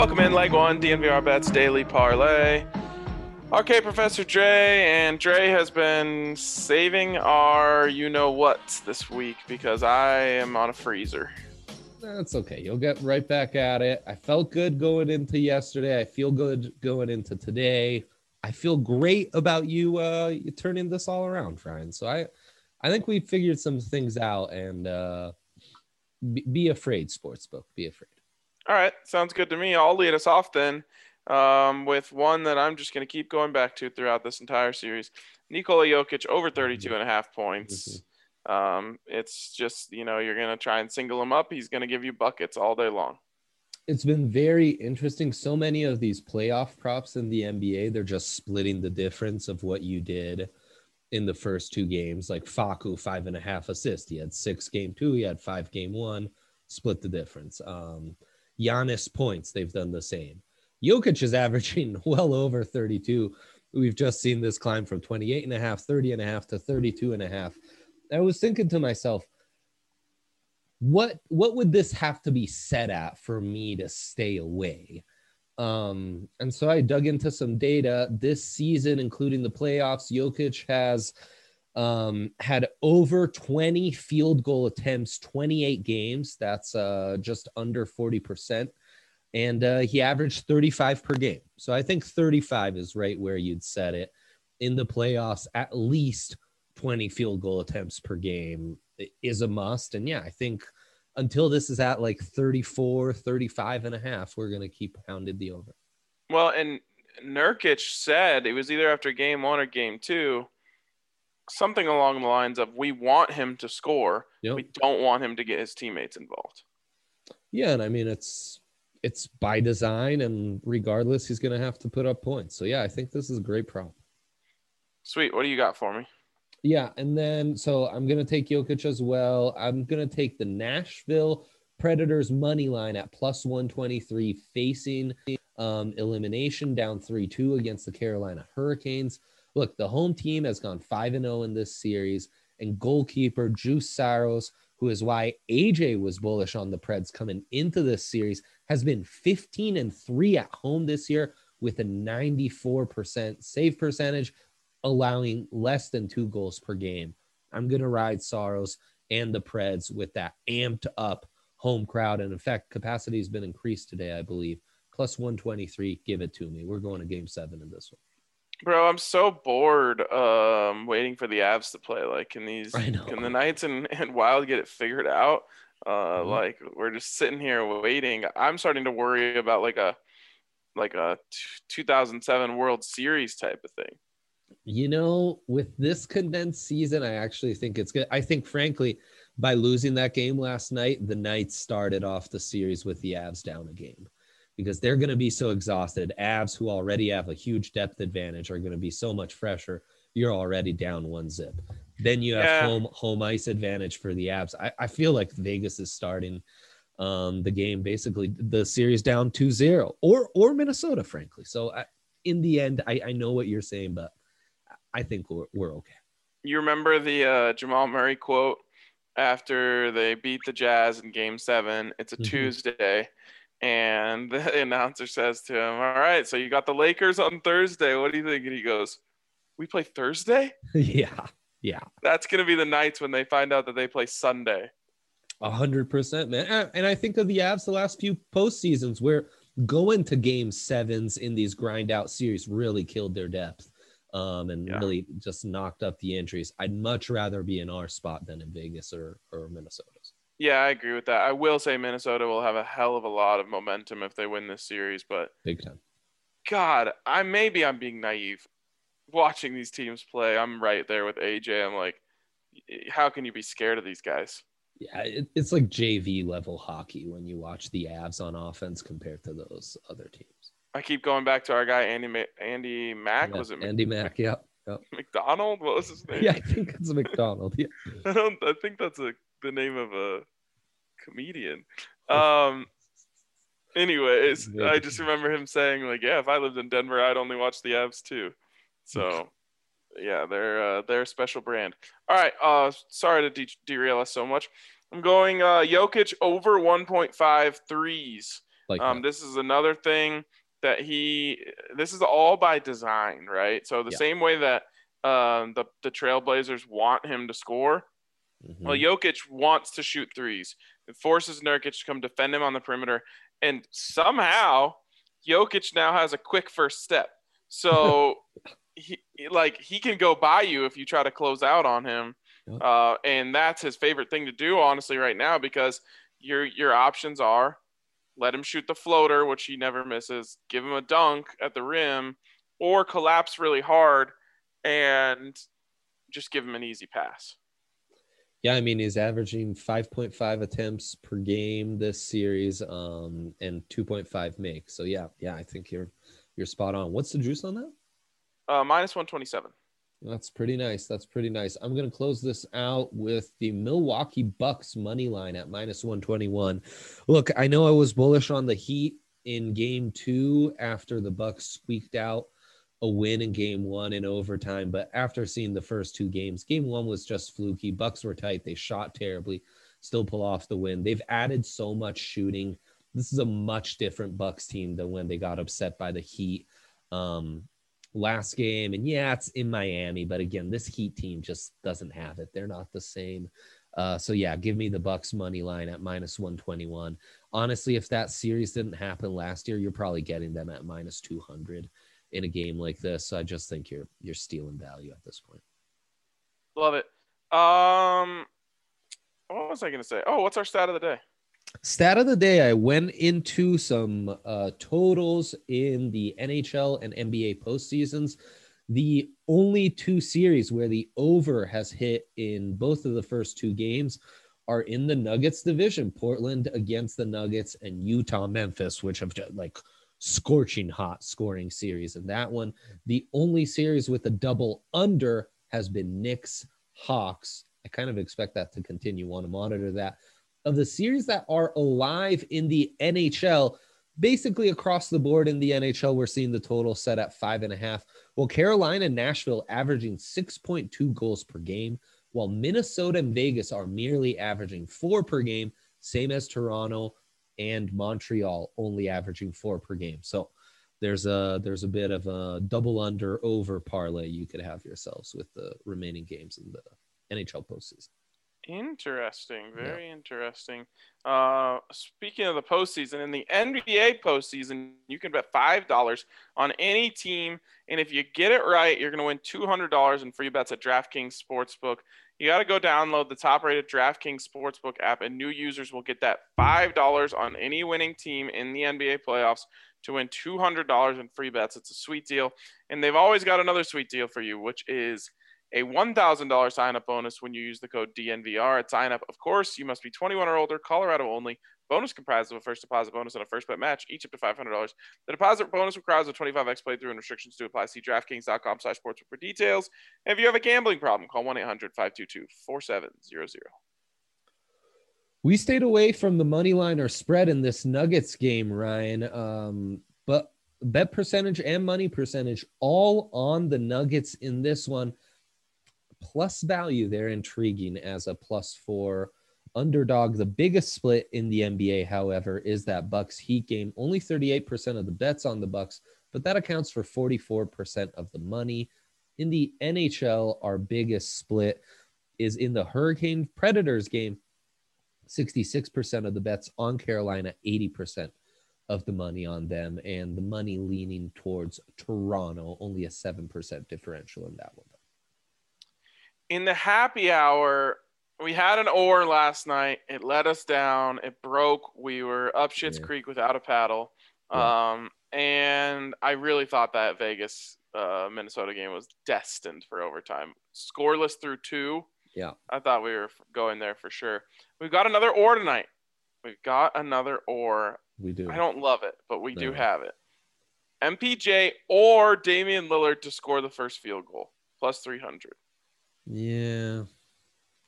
Welcome in leg one, DNVR Bets Daily Parlay. Okay, Professor Dre, and Dre has been saving our you know what this week because I am on a freezer. That's okay. You'll get right back at it. I felt good going into yesterday. I feel good going into today. I feel great about you uh you turning this all around, Ryan. So I I think we figured some things out and uh be afraid, sportsbook. Be afraid. All right, sounds good to me. I'll lead us off then um, with one that I'm just going to keep going back to throughout this entire series. Nikola Jokic over 32 and a half points. Um, it's just, you know, you're going to try and single him up. He's going to give you buckets all day long. It's been very interesting. So many of these playoff props in the NBA, they're just splitting the difference of what you did in the first two games. Like Facu, five and a half assists. He had six game two, he had five game one, split the difference. Um, Giannis points, they've done the same. Jokic is averaging well over 32. We've just seen this climb from 28 and a half, 30 and a half to 32 and a half. I was thinking to myself, what what would this have to be set at for me to stay away? Um, and so I dug into some data this season, including the playoffs. Jokic has um, had over 20 field goal attempts, 28 games. That's uh, just under 40%. And uh, he averaged 35 per game. So I think 35 is right where you'd set it. In the playoffs, at least 20 field goal attempts per game is a must. And yeah, I think until this is at like 34, 35 and a half, we're going to keep pounded the over. Well, and Nurkic said it was either after game one or game two something along the lines of we want him to score. Yep. We don't want him to get his teammates involved. Yeah, and I mean it's it's by design and regardless he's going to have to put up points. So yeah, I think this is a great prop. Sweet. What do you got for me? Yeah, and then so I'm going to take Jokic as well. I'm going to take the Nashville Predators money line at plus 123 facing um, elimination down 3-2 against the Carolina Hurricanes. Look, the home team has gone 5 and 0 in this series, and goalkeeper Juuse Saros, who is why AJ was bullish on the Preds coming into this series, has been 15 and 3 at home this year with a 94% save percentage, allowing less than two goals per game. I'm going to ride Saros and the Preds with that amped up home crowd. And in fact, capacity has been increased today, I believe. Plus 123. Give it to me. We're going to game seven in this one. Bro, I'm so bored um, waiting for the Avs to play. Like, can these, can the Knights and, and Wild get it figured out? Uh, Mhm. Like, we're just sitting here waiting. I'm starting to worry about like a, like a t- 2007 World Series type of thing. You know, with this condensed season, I actually think it's good. I think, frankly, by losing that game last night, the Knights started off the series with the Avs down a game because they're going to be so exhausted. Avs, who already have a huge depth advantage, are going to be so much fresher. You're already down one zip. Then you have Yeah. home home ice advantage for the Avs. I, I feel like Vegas is starting um, the game basically the series down 2-0 or or Minnesota, frankly. So I, in the end, I, I know what you're saying, but I think we're, we're okay. You remember the uh, Jamal Murray quote after they beat the Jazz in Game Seven? It's a Mhm. Tuesday, and the announcer says to him, "All right, so you got the Lakers on Thursday. What do you think?" And he goes, "We play Thursday? yeah, yeah, That's gonna be the nights when they find out that they play Sunday." a hundred percent, man. And- I think of the Avs the last few postseasons where going to game sevens in these grind out series really killed their depth. Um, and Yeah. really just knocked up the injuries. I'd much rather be in our spot than in Vegas or, or Minnesota's. Yeah, I agree with that. I will say Minnesota will have a hell of a lot of momentum if they win this series, but Big time. God, I maybe I'm being naive, watching these teams play, I'm right there with AJ. I'm like, how can you be scared of these guys? Yeah, it, it's like JV level hockey when you watch the Avs on offense compared to those other teams. I keep going back to our guy Andy Ma- Andy Mack. Yeah, was it Andy Mack? Yeah. yeah. McDonald? What was his name? Yeah, I think it's McDonald. Yeah. I don't. I think that's a the name of a comedian. Um. Anyways, I just remember him saying like, "Yeah, if I lived in Denver, I'd only watch the Avs too." So, yeah, they're uh, they're a special brand. All right. Uh, sorry to de- derail us so much. I'm going uh, Jokic over 1.5 threes. Like Um, this is another thing that he. This is all by design, right? So the Yeah. same way that um, the the Trailblazers want him to score, Mhm. well, Jokic wants to shoot threes. It forces Nurkic to come defend him on the perimeter, and somehow Jokic now has a quick first step. So he like he can go by you if you try to close out on him, Yep. uh, and that's his favorite thing to do, honestly, right now because your your options are let him shoot the floater, which he never misses, give him a dunk at the rim, or collapse really hard and just give him an easy pass. Yeah, I mean he's averaging 5.5 attempts per game this series, um, and 2.5 makes. So yeah, yeah, I think you're you're spot on. What's the juice on that? Uh, minus 127. That's pretty nice. That's pretty nice. I'm going to close this out with the Milwaukee Bucks money line at minus 121. Look, I know I was bullish on the Heat in game two after the Bucks squeaked out a win in game one in overtime. But after seeing the first two games, game one was just fluky. Bucks were tight. They shot terribly, still pull off the win. They've added so much shooting. This is a much different Bucks team than when they got upset by the Heat. Um, last game. And yeah, it's in Miami, but again, this Heat team just doesn't have it. They're not the same. Uh, so yeah, give me the Bucks money line at minus 121. Honestly, if that series didn't happen last year, you're probably getting them at minus 200 in a game like this. So I just think you're you're stealing value at this point. Love it. Um, what was I going to say? Oh, what's our stat of the day? Stat of the day, I went into some uh, totals in the NHL and NBA postseasons. The only two series where the over has hit in both of the first two games are in the Nuggets division Portland against the Nuggets and Utah Memphis, which have just like scorching hot scoring series. And that one, the only series with a double under has been Knicks Hawks. I kind of expect that to continue. Want to monitor that of the series that are alive in the NHL, basically across the board in the NHL, we're seeing the total set at five and a half. Well, Carolina and Nashville averaging 6.2 goals per game, while Minnesota and Vegas are merely averaging four per game, same as Toronto and Montreal, only averaging four per game. So there's a there's a bit of a double under over parlay you could have yourselves with the remaining games in the NHL postseason. Interesting. Very interesting. Uh, speaking of the postseason, in the NBA postseason, you can bet five dollars on any team, and if you get it right, you're going to win two hundred dollars in free bets at DraftKings Sportsbook. You got to go download the top-rated DraftKings Sportsbook app, and new users will get that five dollars on any winning team in the NBA playoffs to win two hundred dollars in free bets. It's a sweet deal, and they've always got another sweet deal for you, which is a $1,000 sign up bonus when you use the code DNVR at sign up. Of course, you must be 21 or older, Colorado only. Bonus comprised of a first deposit bonus and a first bet match, each up to $500. The deposit bonus requires a 25x playthrough and restrictions to apply. See DraftKings.com slash sports for details. And if you have a gambling problem, call 1 800 522 4700. We stayed away from the money line or spread in this Nuggets game, Ryan. Um, but bet percentage and money percentage all on the Nuggets in this one. Plus value, they're intriguing as a plus four underdog. The biggest split in the NBA, however, is that Bucks Heat game. Only 38% of the bets on the Bucks, but that accounts for 44% of the money. In the NHL, our biggest split is in the Hurricane Predators game. 66% of the bets on Carolina, 80% of the money on them, and the money leaning towards Toronto, only a 7% differential in that one. In the happy hour, we had an oar last night. It let us down. It broke. We were up Shit's Yeah. Creek without a paddle. Yeah. Um, and I really thought that Vegas uh, Minnesota game was destined for overtime. Scoreless through two. Yeah. I thought we were going there for sure. We've got another or tonight. We've got another or. We do. I don't love it, but we do have it. MPJ or Damian Lillard to score the first field goal plus 300. Yeah.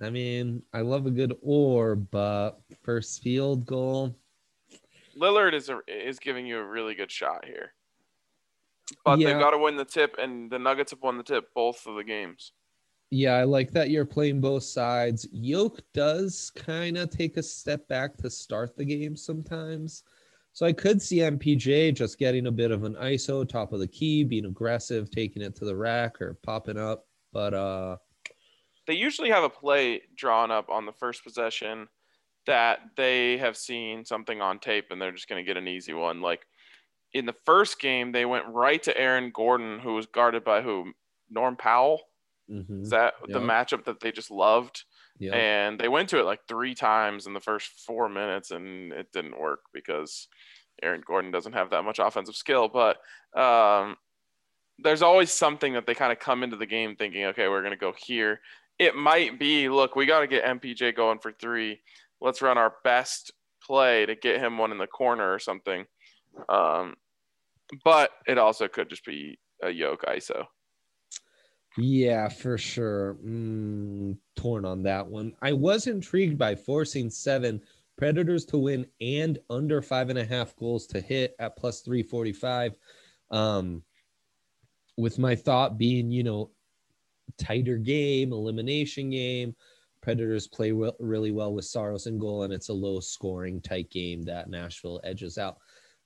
I mean, I love a good or, but first field goal. Lillard is a, is giving you a really good shot here. But Yeah. they've got to win the tip, and the Nuggets have won the tip both of the games. Yeah, I like that you're playing both sides. Yoke does kind of take a step back to start the game sometimes. So I could see MPJ just getting a bit of an ISO, top of the key, being aggressive, taking it to the rack or popping up. But uh They usually have a play drawn up on the first possession that they have seen something on tape, and they're just going to get an easy one. Like in the first game, they went right to Aaron Gordon, who was guarded by who? Norm Powell. mhm, Is that the matchup that they just loved? yeah. and they went to it like three times in the first four minutes and it didn't work because aaron gordon doesn't have that much offensive skill but um, there's always something that they kind of come into the game thinking okay we're going to go here it might be look we got to get mpj going for three let's run our best play to get him one in the corner or something um, but it also could just be a yoke iso Yeah, for sure. Mm, torn on that one. I was intrigued by forcing seven Predators to win and under five and a half goals to hit at plus 345. Um, with my thought being, you know, tighter game, elimination game. Predators play well, really well with Saros in goal, and it's a low scoring tight game that Nashville edges out.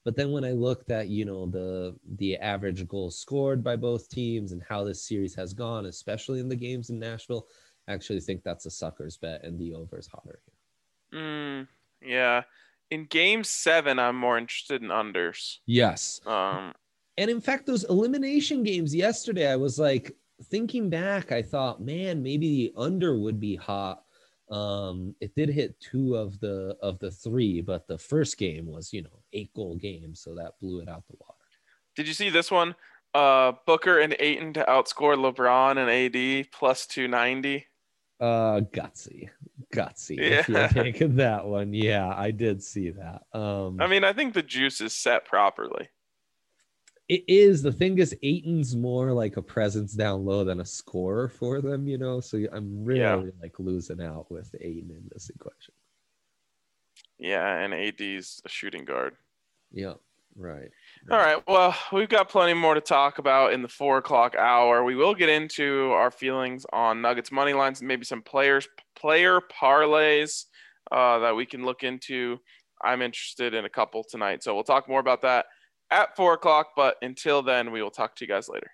But then when I looked at you know the the average goals scored by both teams and how this series has gone, especially in the games in Nashville, I actually think that's a sucker's bet, and the over is hotter here. mm, yeah in game seven i'm more interested in unders Yes, um, and in fact, those elimination games yesterday, I was like thinking back. I thought, man, maybe the under would be hot. Um, it did hit two of the of the three, but the first game was you know eight goal game, so that blew it out the water. Did you see this one? Uh, Booker and Ayton to outscore LeBron and AD plus 290. Uh, gutsy, gutsy. If Yeah. you're taking that one, yeah, I did see that. Um, I mean, I think the juice is set properly. It is the thing is Ayton's more like a presence down low than a scorer for them, you know. So I'm really Yeah. like losing out with Aiton in this equation. Yeah, and AD's a shooting guard. Yeah, right. All right. Well, we've got plenty more to talk about in the four o'clock hour. We will get into our feelings on Nuggets money lines and maybe some players player parlays uh, that we can look into. I'm interested in a couple tonight, so we'll talk more about that at four o'clock. But until then, we will talk to you guys later.